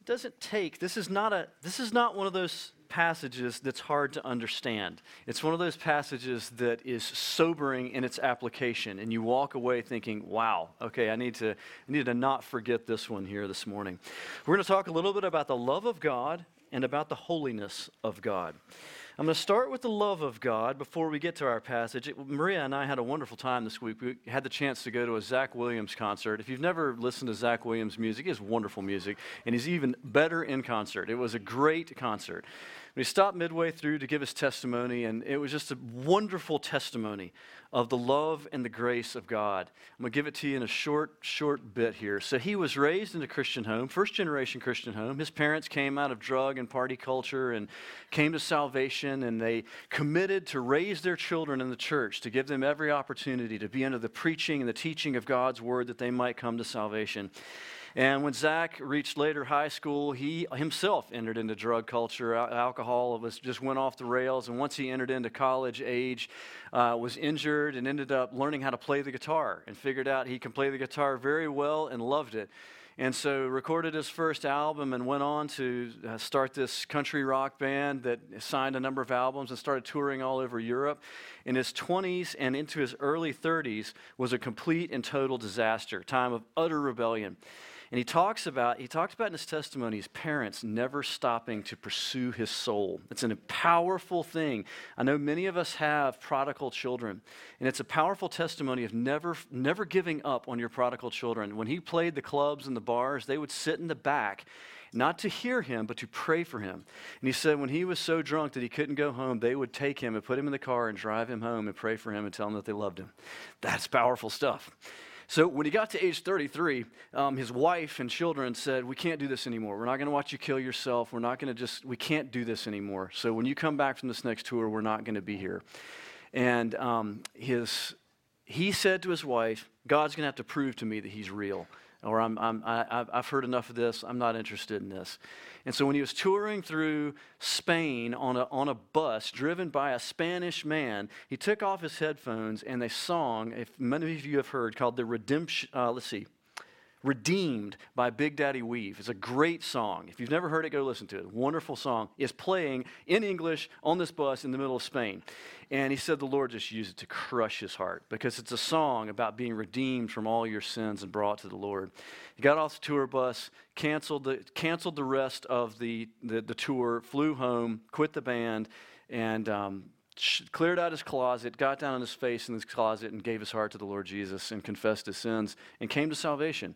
it doesn't take, this is not a, this is not one of those passages that's hard to understand. It's one of those passages that is sobering in its application, and you walk away thinking, wow, okay, I need to, I need to not forget this one here this morning. We're going to talk a little bit about the love of God and about the holiness of God. I'm going to start with the love of God before we get to our passage. It, Maria and I had a wonderful time this week. We had the chance to go to a Zach Williams concert. If you've never listened to Zach Williams' music, has wonderful music, and he's even better in concert. It was a great concert. He stopped midway through to give his testimony, and it was just a wonderful testimony of the love and the grace of God. I'm going to give it to you in a short, short bit here. So, he was raised in a Christian home, first generation Christian home. His parents came out of drug and party culture and came to salvation, and they committed to raise their children in the church, to give them every opportunity to be under the preaching and the teaching of God's word that they might come to salvation. And when Zach reached later high school, he himself entered into drug culture. Alcohol was just went off the rails. And once he entered into college age, uh, was injured and ended up learning how to play the guitar and figured out he can play the guitar very well and loved it. And so recorded his first album and went on to uh, start this country rock band that signed a number of albums and started touring all over Europe. In his 20s and into his early 30s was a complete and total disaster, time of utter rebellion. And he talks about, he talks about in his testimony his parents never stopping to pursue his soul. It's a powerful thing. I know many of us have prodigal children, and it's a powerful testimony of never, never giving up on your prodigal children. When he played the clubs and the bars, they would sit in the back not to hear him, but to pray for him. And he said when he was so drunk that he couldn't go home, they would take him and put him in the car and drive him home and pray for him and tell him that they loved him. That's powerful stuff. So when he got to age 33, um, his wife and children said, We can't do this anymore. We're not going to watch you kill yourself. We're not going to just, we can't do this anymore. So when you come back from this next tour, we're not going to be here. And um, his, he said to his wife, God's going to have to prove to me that he's real. Or I'm, I'm, I, I've heard enough of this. I'm not interested in this. And so when he was touring through Spain on a, on a bus driven by a Spanish man, he took off his headphones and they song, if many of you have heard, called the Redemption, uh, let's see, Redeemed by Big Daddy Weave. It's a great song. If you've never heard it, go listen to it. Wonderful song. Is playing in English on this bus in the middle of Spain. And he said the Lord just used it to crush his heart because it's a song about being redeemed from all your sins and brought to the Lord. He got off the tour bus, canceled the, canceled the rest of the, the, the tour, flew home, quit the band, and um, cleared out his closet, got down on his face in his closet, and gave his heart to the Lord Jesus and confessed his sins and came to salvation.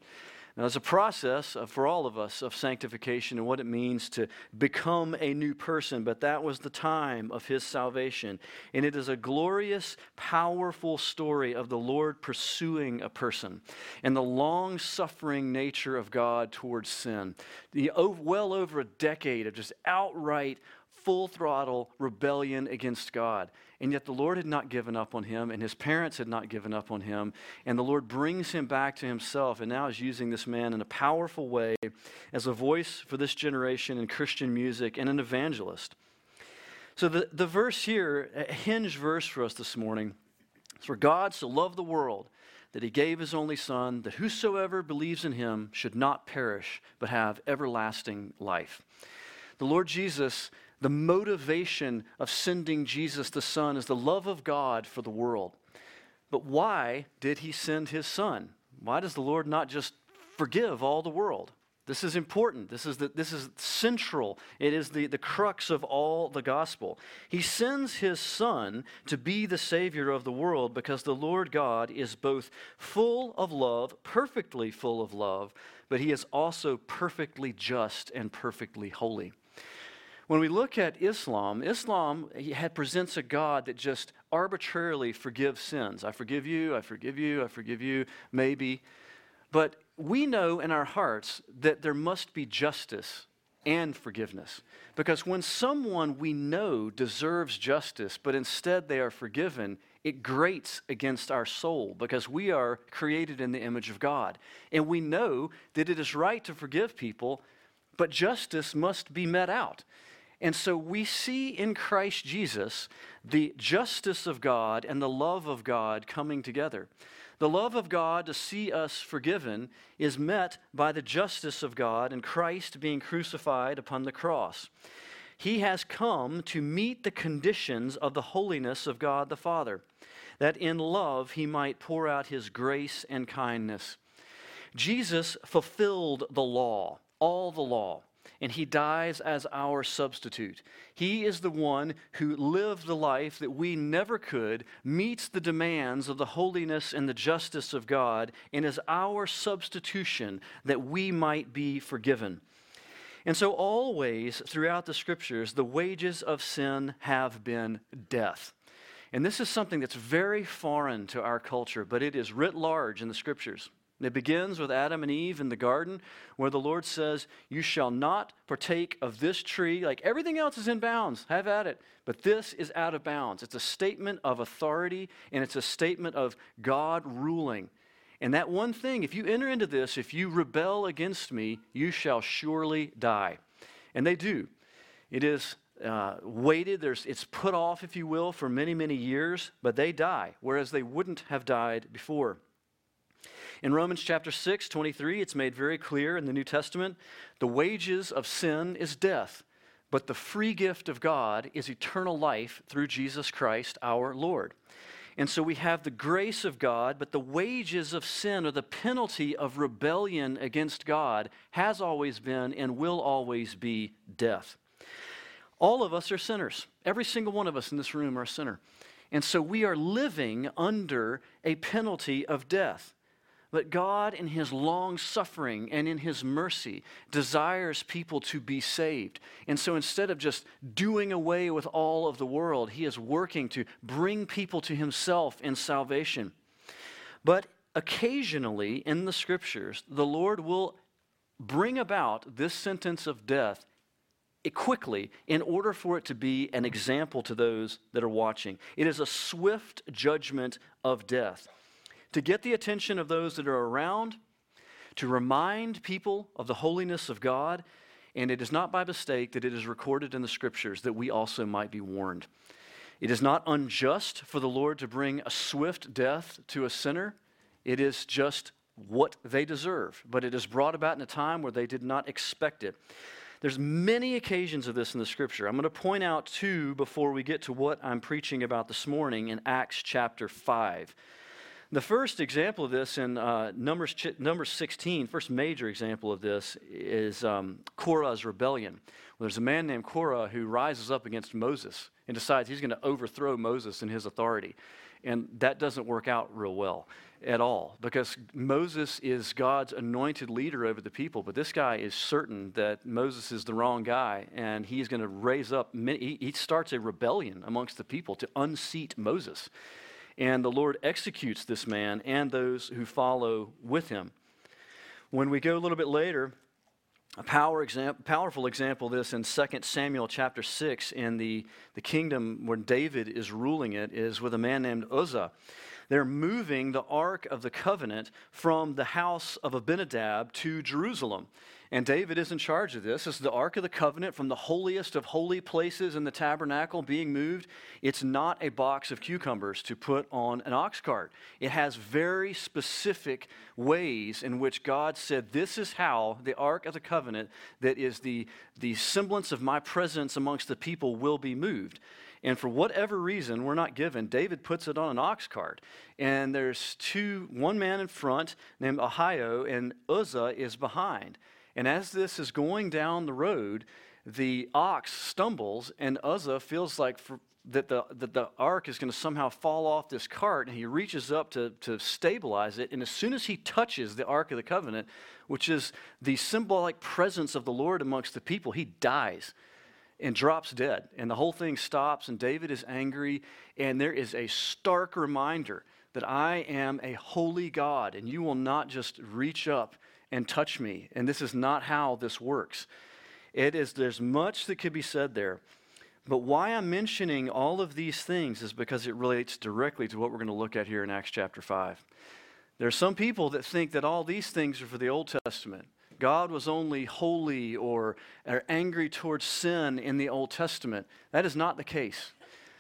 Now, it's a process of, for all of us of sanctification and what it means to become a new person, but that was the time of his salvation. And it is a glorious, powerful story of the Lord pursuing a person and the long suffering nature of God towards sin. The, well over a decade of just outright full throttle rebellion against God. And yet the Lord had not given up on him, and his parents had not given up on him. And the Lord brings him back to himself, and now is using this man in a powerful way as a voice for this generation in Christian music and an evangelist. So the, the verse here, a hinge verse for us this morning, is for God so loved the world that he gave his only Son, that whosoever believes in him should not perish, but have everlasting life. The Lord Jesus the motivation of sending Jesus the Son is the love of God for the world. But why did he send his Son? Why does the Lord not just forgive all the world? This is important. This is, the, this is central. It is the, the crux of all the gospel. He sends his Son to be the Savior of the world because the Lord God is both full of love, perfectly full of love, but he is also perfectly just and perfectly holy. When we look at Islam, Islam presents a God that just arbitrarily forgives sins. I forgive you, I forgive you, I forgive you, maybe. But we know in our hearts that there must be justice and forgiveness. Because when someone we know deserves justice, but instead they are forgiven, it grates against our soul because we are created in the image of God. And we know that it is right to forgive people, but justice must be met out. And so we see in Christ Jesus the justice of God and the love of God coming together. The love of God to see us forgiven is met by the justice of God and Christ being crucified upon the cross. He has come to meet the conditions of the holiness of God the Father, that in love he might pour out his grace and kindness. Jesus fulfilled the law, all the law and he dies as our substitute. He is the one who lived the life that we never could, meets the demands of the holiness and the justice of God, and is our substitution that we might be forgiven. And so, always throughout the scriptures, the wages of sin have been death. And this is something that's very foreign to our culture, but it is writ large in the scriptures. It begins with Adam and Eve in the garden, where the Lord says, You shall not partake of this tree. Like everything else is in bounds, have at it. But this is out of bounds. It's a statement of authority, and it's a statement of God ruling. And that one thing, if you enter into this, if you rebel against me, you shall surely die. And they do. It is uh, waited, There's, it's put off, if you will, for many, many years, but they die, whereas they wouldn't have died before. In Romans chapter 6, 23, it's made very clear in the New Testament the wages of sin is death, but the free gift of God is eternal life through Jesus Christ our Lord. And so we have the grace of God, but the wages of sin or the penalty of rebellion against God has always been and will always be death. All of us are sinners. Every single one of us in this room are a sinner. And so we are living under a penalty of death. But God, in His long suffering and in His mercy, desires people to be saved. And so instead of just doing away with all of the world, He is working to bring people to Himself in salvation. But occasionally in the scriptures, the Lord will bring about this sentence of death quickly in order for it to be an example to those that are watching. It is a swift judgment of death to get the attention of those that are around, to remind people of the holiness of God. And it is not by mistake that it is recorded in the scriptures that we also might be warned. It is not unjust for the Lord to bring a swift death to a sinner. It is just what they deserve, but it is brought about in a time where they did not expect it. There's many occasions of this in the scripture. I'm going to point out two before we get to what I'm preaching about this morning in Acts chapter 5. The first example of this in uh, Numbers, Numbers 16, first major example of this is um, Korah's rebellion. Well, there's a man named Korah who rises up against Moses and decides he's going to overthrow Moses and his authority. And that doesn't work out real well at all because Moses is God's anointed leader over the people, but this guy is certain that Moses is the wrong guy and he's going to raise up, he starts a rebellion amongst the people to unseat Moses. And the Lord executes this man and those who follow with him. When we go a little bit later, a power powerful example of this in 2 Samuel chapter 6 in the, the kingdom where David is ruling it is with a man named Uzzah. They're moving the Ark of the Covenant from the house of Abinadab to Jerusalem. And David is in charge of this. This is the Ark of the Covenant from the holiest of holy places in the tabernacle being moved. It's not a box of cucumbers to put on an ox cart. It has very specific ways in which God said, This is how the Ark of the Covenant, that is the, the semblance of my presence amongst the people, will be moved. And for whatever reason, we're not given, David puts it on an ox cart. And there's two, one man in front named Ahio, and Uzzah is behind. And as this is going down the road, the ox stumbles, and Uzzah feels like for, that, the, that the ark is going to somehow fall off this cart, and he reaches up to, to stabilize it. And as soon as he touches the Ark of the Covenant, which is the symbolic presence of the Lord amongst the people, he dies and drops dead. And the whole thing stops, and David is angry, and there is a stark reminder that I am a holy God, and you will not just reach up and touch me. And this is not how this works. It is, there's much that could be said there. But why I'm mentioning all of these things is because it relates directly to what we're going to look at here in Acts chapter 5. There are some people that think that all these things are for the Old Testament. God was only holy or, or angry towards sin in the Old Testament. That is not the case.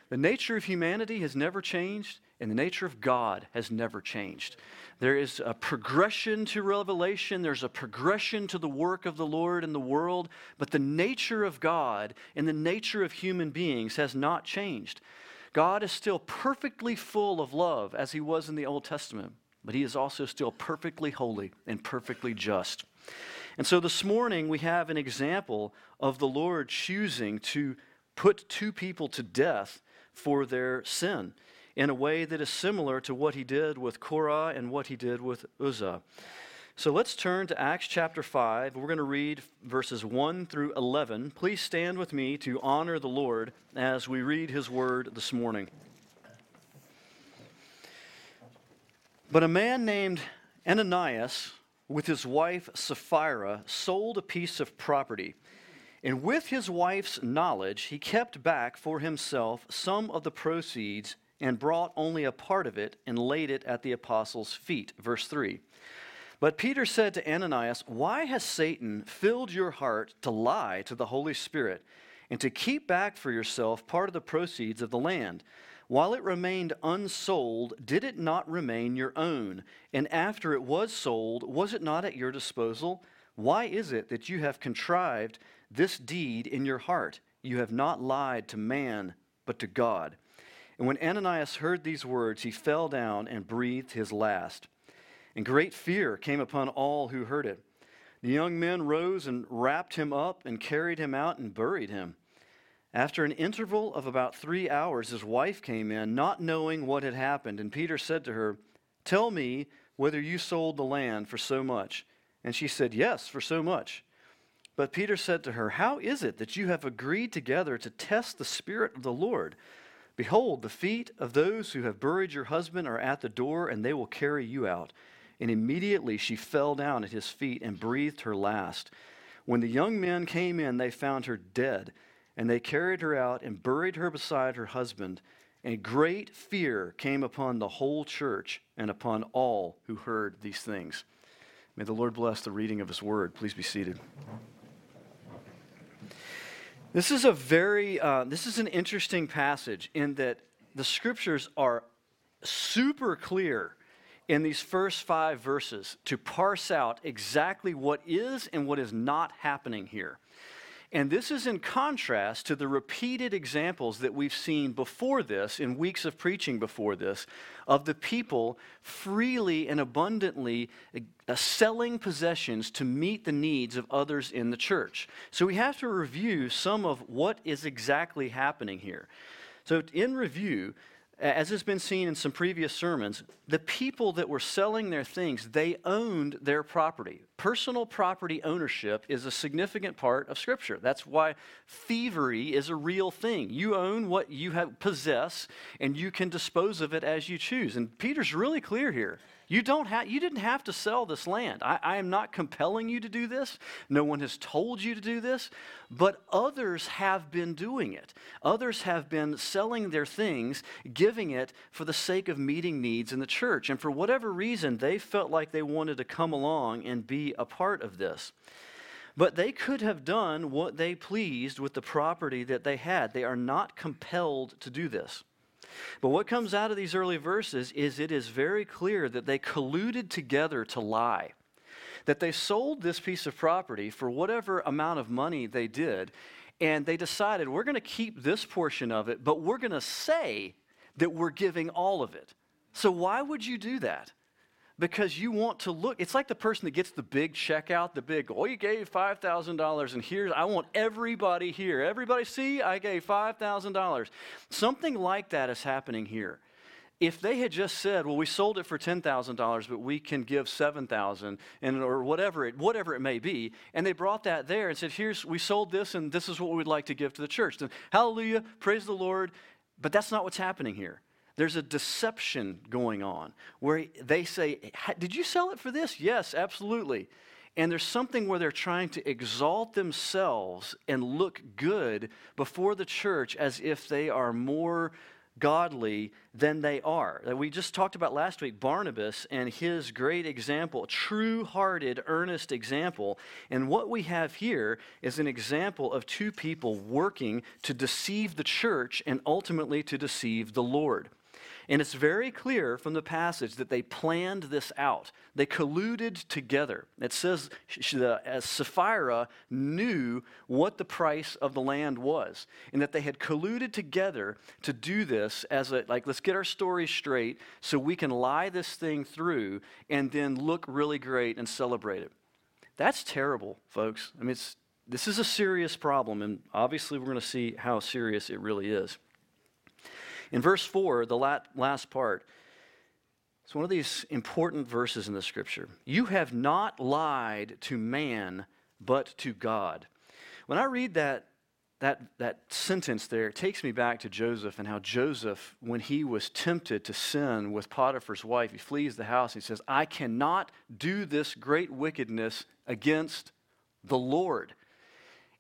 The nature of humanity has never changed, and the nature of God has never changed. There is a progression to revelation, there's a progression to the work of the Lord in the world, but the nature of God and the nature of human beings has not changed. God is still perfectly full of love as he was in the Old Testament, but he is also still perfectly holy and perfectly just. And so this morning we have an example of the Lord choosing to put two people to death for their sin in a way that is similar to what he did with Korah and what he did with Uzzah. So let's turn to Acts chapter 5. We're going to read verses 1 through 11. Please stand with me to honor the Lord as we read his word this morning. But a man named Ananias, with his wife Sapphira, sold a piece of property. And with his wife's knowledge, he kept back for himself some of the proceeds and brought only a part of it and laid it at the apostles' feet. Verse 3. But Peter said to Ananias, Why has Satan filled your heart to lie to the Holy Spirit and to keep back for yourself part of the proceeds of the land? While it remained unsold, did it not remain your own? And after it was sold, was it not at your disposal? Why is it that you have contrived this deed in your heart? You have not lied to man, but to God. And when Ananias heard these words, he fell down and breathed his last. And great fear came upon all who heard it. The young men rose and wrapped him up and carried him out and buried him. After an interval of about three hours, his wife came in, not knowing what had happened. And Peter said to her, Tell me whether you sold the land for so much. And she said, Yes, for so much. But Peter said to her, How is it that you have agreed together to test the Spirit of the Lord? Behold, the feet of those who have buried your husband are at the door, and they will carry you out. And immediately she fell down at his feet and breathed her last. When the young men came in, they found her dead, and they carried her out and buried her beside her husband. And great fear came upon the whole church and upon all who heard these things. May the Lord bless the reading of his word. Please be seated. This is a very, uh, this is an interesting passage in that the scriptures are super clear in these first five verses to parse out exactly what is and what is not happening here. And this is in contrast to the repeated examples that we've seen before this, in weeks of preaching before this, of the people freely and abundantly uh, selling possessions to meet the needs of others in the church. So we have to review some of what is exactly happening here. So, in review, as has been seen in some previous sermons, the people that were selling their things, they owned their property. Personal property ownership is a significant part of Scripture. That's why thievery is a real thing. You own what you have possess, and you can dispose of it as you choose. And Peter's really clear here. You, don't ha- you didn't have to sell this land. I, I am not compelling you to do this. No one has told you to do this, but others have been doing it. Others have been selling their things, giving it for the sake of meeting needs in the church. And for whatever reason, they felt like they wanted to come along and be a part of this. But they could have done what they pleased with the property that they had. They are not compelled to do this. But what comes out of these early verses is it is very clear that they colluded together to lie. That they sold this piece of property for whatever amount of money they did, and they decided we're going to keep this portion of it, but we're going to say that we're giving all of it. So, why would you do that? Because you want to look. It's like the person that gets the big check out, the big, oh, you gave $5,000, and here's, I want everybody here. Everybody see, I gave $5,000. Something like that is happening here. If they had just said, well, we sold it for $10,000, but we can give 7000 and or whatever it, whatever it may be, and they brought that there and said, here's, we sold this, and this is what we'd like to give to the church. Then, hallelujah, praise the Lord. But that's not what's happening here. There's a deception going on where they say, Did you sell it for this? Yes, absolutely. And there's something where they're trying to exalt themselves and look good before the church as if they are more godly than they are. That We just talked about last week Barnabas and his great example, true hearted, earnest example. And what we have here is an example of two people working to deceive the church and ultimately to deceive the Lord. And it's very clear from the passage that they planned this out. They colluded together. It says as uh, Sapphira knew what the price of the land was, and that they had colluded together to do this as a, like, let's get our story straight so we can lie this thing through and then look really great and celebrate it. That's terrible, folks. I mean, this is a serious problem, and obviously we're going to see how serious it really is. In verse 4, the last part, it's one of these important verses in the scripture. You have not lied to man, but to God. When I read that, that, that sentence there, it takes me back to Joseph and how Joseph, when he was tempted to sin with Potiphar's wife, he flees the house. and He says, I cannot do this great wickedness against the Lord.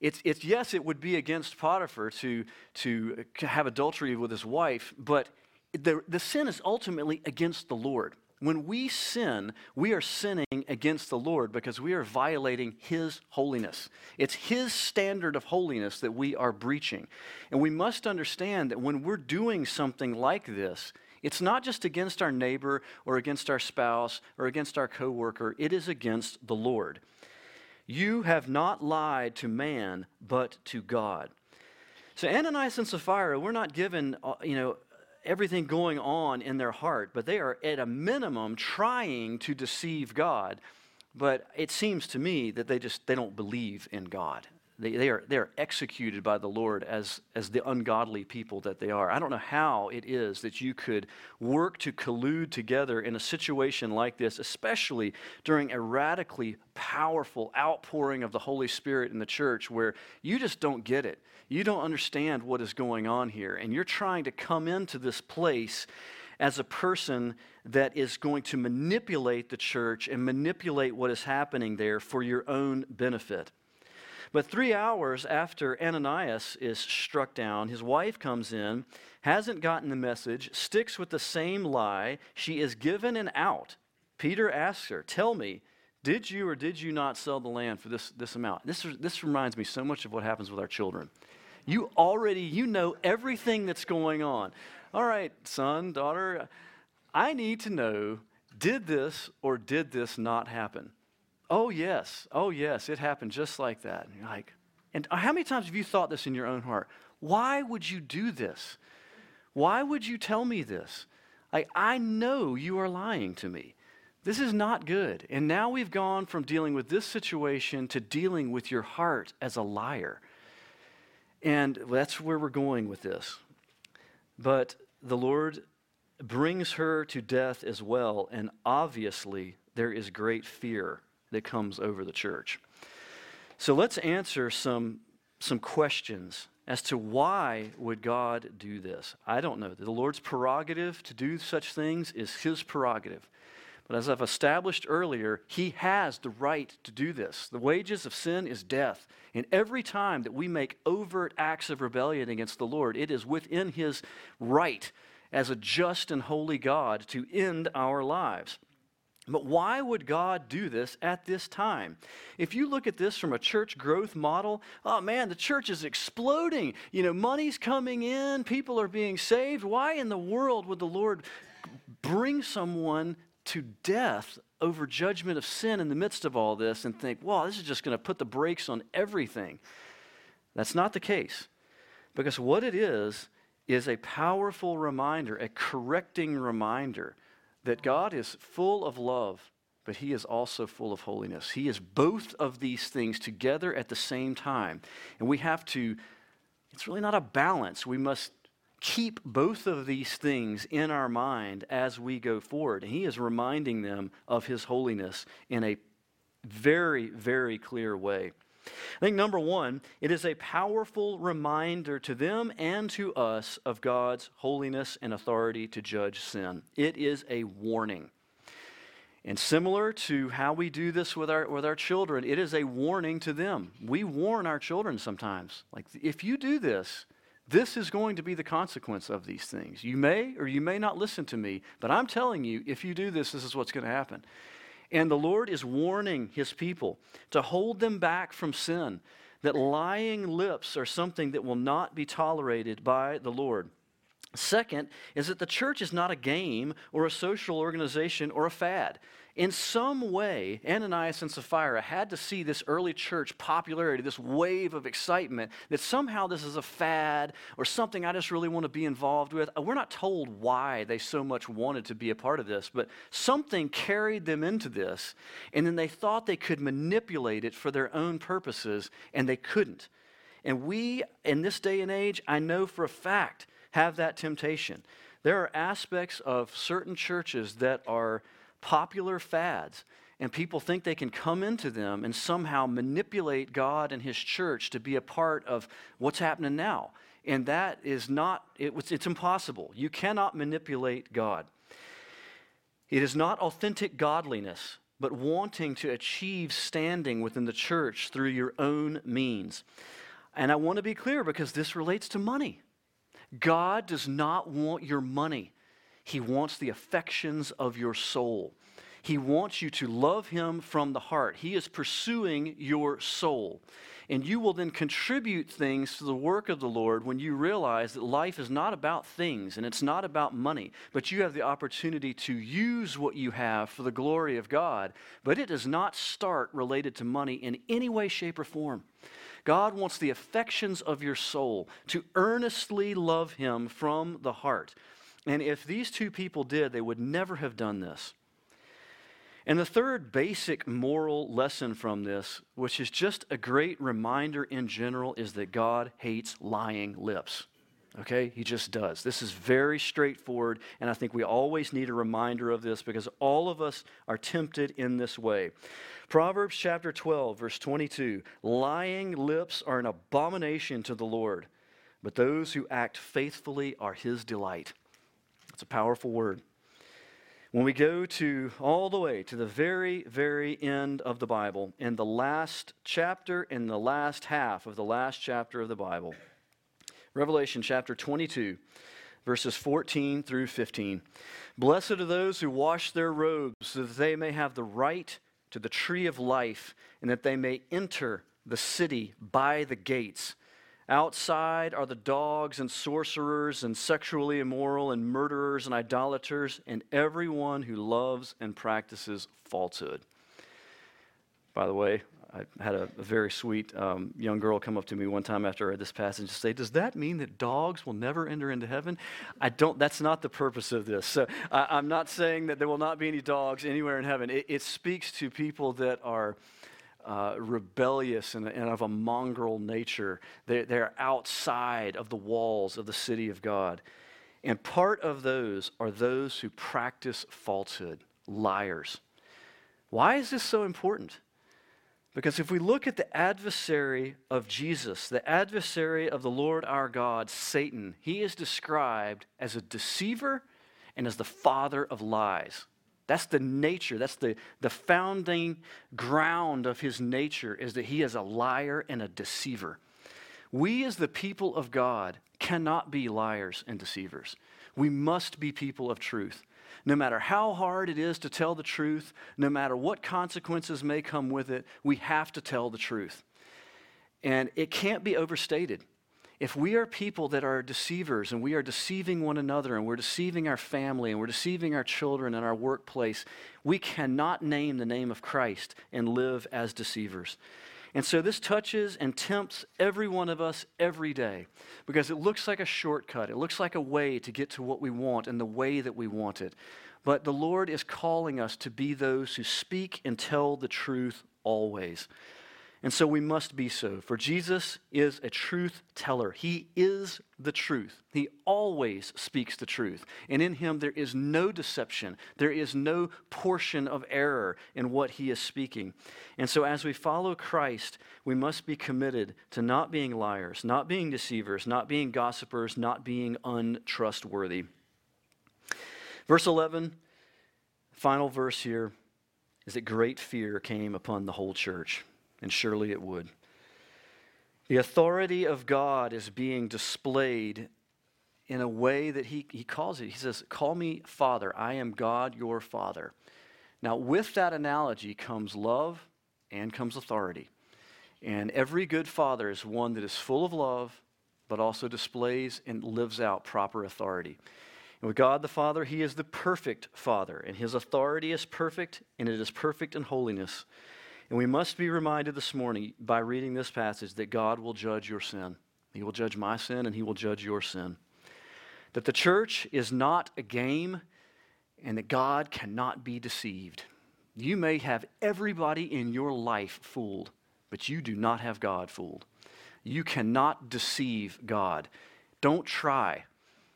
It's, it's yes, it would be against Potiphar to, to have adultery with his wife, but the, the sin is ultimately against the Lord. When we sin, we are sinning against the Lord because we are violating His holiness. It's His standard of holiness that we are breaching. And we must understand that when we're doing something like this, it's not just against our neighbor or against our spouse or against our coworker, it is against the Lord. You have not lied to man, but to God. So Ananias and Sapphira, we're not given, uh, you know, everything going on in their heart, but they are at a minimum trying to deceive God. But it seems to me that they just they don't believe in God. They, they, are, they are executed by the Lord as, as the ungodly people that they are. I don't know how it is that you could work to collude together in a situation like this, especially during a radically powerful outpouring of the Holy Spirit in the church where you just don't get it. You don't understand what is going on here. And you're trying to come into this place as a person that is going to manipulate the church and manipulate what is happening there for your own benefit. But three hours after Ananias is struck down, his wife comes in, hasn't gotten the message, sticks with the same lie. She is given an out. Peter asks her, Tell me, did you or did you not sell the land for this, this amount? This, this reminds me so much of what happens with our children. You already, you know everything that's going on. All right, son, daughter, I need to know did this or did this not happen? Oh, yes. Oh, yes. It happened just like that. And you're like, and uh, how many times have you thought this in your own heart? Why would you do this? Why would you tell me this? Like, I know you are lying to me. This is not good. And now we've gone from dealing with this situation to dealing with your heart as a liar. And that's where we're going with this. But the Lord brings her to death as well. And obviously, there is great fear that comes over the church. So let's answer some, some questions as to why would God do this. I don't know. The Lord's prerogative to do such things is his prerogative. But as I've established earlier, he has the right to do this. The wages of sin is death. And every time that we make overt acts of rebellion against the Lord, it is within his right as a just and holy God to end our lives. But why would God do this at this time? If you look at this from a church growth model, oh man, the church is exploding. You know, money's coming in, people are being saved. Why in the world would the Lord bring someone to death over judgment of sin in the midst of all this and think, well, this is just going to put the brakes on everything? That's not the case. Because what it is, is a powerful reminder, a correcting reminder that God is full of love, but He is also full of holiness. He is both of these things together at the same time. And we have to, it's really not a balance. We must keep both of these things in our mind as we go forward. And He is reminding them of His holiness in a very, very clear way. I think number one, it is a powerful reminder to them and to us of God's holiness and authority to judge sin. It is a warning. And similar to how we do this with our, with our children, it is a warning to them. We warn our children sometimes. Like, if you do this, this is going to be the consequence of these things. You may or you may not listen to me, but I'm telling you, if you do this, this is what's going to happen. And the Lord is warning his people to hold them back from sin, that lying lips are something that will not be tolerated by the Lord. Second is that the church is not a game or a social organization or a fad. In some way, Ananias and Sapphira had to see this early church popularity, this wave of excitement, that somehow this is a fad or something I just really want to be involved with. Uh, we're not told why they so much wanted to be a part of this, but something carried them into this, and then they thought they could manipulate it for their own purposes, and they couldn't. And we, in this day and age, I know for a fact, have that temptation. There are aspects of certain churches that are popular fads, and people think they can come into them and somehow manipulate God and His church to be a part of what's happening now. And that is not, it, it's impossible. You cannot manipulate God. It is not authentic godliness, but wanting to achieve standing within the church through your own means. And I want to be clear because this relates to money. God does not want your money, He wants the affections of your soul. He wants you to love Him from the heart. He is pursuing your soul. And you will then contribute things to the work of the Lord when you realize that life is not about things and it's not about money, but you have the opportunity to use what you have for the glory of God. But it does not start related to money in any way, shape, or form. God wants the affections of your soul to earnestly love Him from the heart. And if these two people did, they would never have done this. And the third basic moral lesson from this, which is just a great reminder in general, is that God hates lying lips. Okay? He just does. This is very straightforward, and I think we always need a reminder of this because all of us are tempted in this way. Proverbs chapter 12, verse 22 Lying lips are an abomination to the Lord, but those who act faithfully are his delight. That's a powerful word. When we go to all the way to the very, very end of the Bible, in the last chapter, in the last half of the last chapter of the Bible, Revelation chapter 22, verses 14 through 15. Blessed are those who wash their robes so that they may have the right to the tree of life, and that they may enter the city by the gates. Outside are the dogs and sorcerers and sexually immoral and murderers and idolaters and everyone who loves and practices falsehood. By the way, I had a, a very sweet um, young girl come up to me one time after I read this passage and say, Does that mean that dogs will never enter into heaven? I don't, that's not the purpose of this. So I, am not saying that there will not be any dogs anywhere in heaven. It, it speaks to people that are uh, rebellious and, and, of a mongrel nature. They're, they're outside of the walls of the city of God. And part of those are those who practice falsehood, liars. Why is this so important? Because if we look at the adversary of Jesus, the adversary of the Lord our God, Satan, he is described as a deceiver and as the father of lies. That's the nature, that's the, the founding ground of his nature, is that he is a liar and a deceiver. We, as the people of God, cannot be liars and deceivers. We must be people of truth. No matter how hard it is to tell the truth, no matter what consequences may come with it, we have to tell the truth. And it can't be overstated. If we are people that are deceivers and we are deceiving one another and we're deceiving our family and we're deceiving our children and our workplace, we cannot name the name of Christ and live as deceivers. And so this touches and tempts every one of us every day because it looks like a shortcut. It looks like a way to get to what we want and the way that we want it. But the Lord is calling us to be those who speak and tell the truth always. And so we must be so. For Jesus is a truth teller. He is the truth. He always speaks the truth. And in him there is no deception, there is no portion of error in what he is speaking. And so as we follow Christ, we must be committed to not being liars, not being deceivers, not being gossipers, not being untrustworthy. Verse 11, final verse here, is that great fear came upon the whole church and surely it would. The authority of God is being displayed in a way that he, he calls it. He says, Call me Father. I am God, your Father. Now, with that analogy comes love and comes authority. And every good father is one that is full of love but also displays and lives out proper authority. And with God the Father, He is the perfect Father, and His authority is perfect, and it is perfect in holiness. And we must be reminded this morning by reading this passage that God will judge your sin. He will judge my sin, and He will judge your sin. That the church is not a game, and that God cannot be deceived. You may have everybody in your life fooled, but you do not have God fooled. You cannot deceive God. Don't try.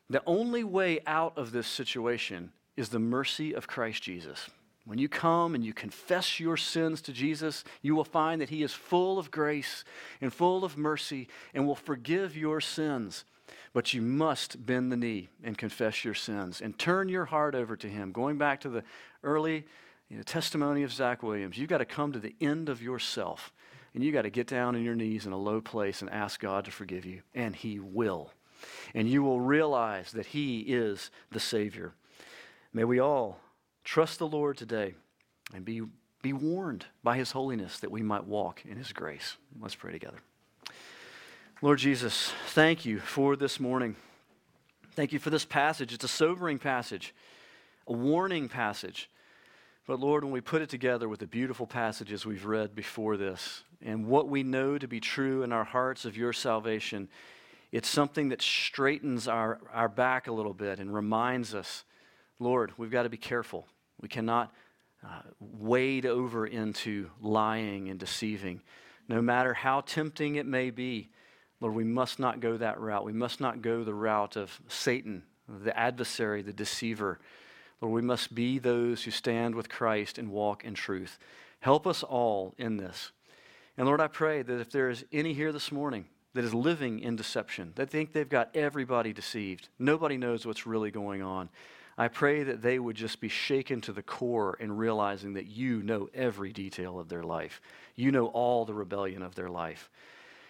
The only way out of this situation is the mercy of Christ Jesus. When you come and you confess your sins to Jesus, you will find that He is full of grace and full of mercy and will forgive your sins. But you must bend the knee and confess your sins and turn your heart over to Him. Going back to the early you know, testimony of Zach Williams, you've got to come to the end of yourself and you've got to get down on your knees in a low place and ask God to forgive you, and He will. And you will realize that He is the Savior. May we all trust the Lord today and be, be warned by His holiness that we might walk in His grace. Let's pray together. Lord Jesus, thank you for this morning. Thank you for this passage. It's a sobering passage, a warning passage. But Lord, when we put it together with the beautiful passages we've read before this and what we know to be true in our hearts of your salvation, it's something that straightens our, our back a little bit and reminds us, Lord, we've got to be careful. We cannot uh, wade over into lying and deceiving. No matter how tempting it may be, Lord, we must not go that route. We must not go the route of Satan, the adversary, the deceiver. Lord, we must be those who stand with Christ and walk in truth. Help us all in this. And Lord, I pray that if there is any here this morning that is living in deception, that think they've got everybody deceived, nobody knows what's really going on, I pray that they would just be shaken to the core in realizing that you know every detail of their life. You know all the rebellion of their life.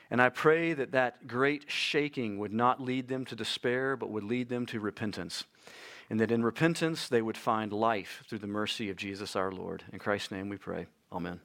And I pray that that great shaking would not lead them to despair, but would lead them to repentance and that in repentance they would find life through the mercy of Jesus our Lord. In Christ's name we pray. Amen.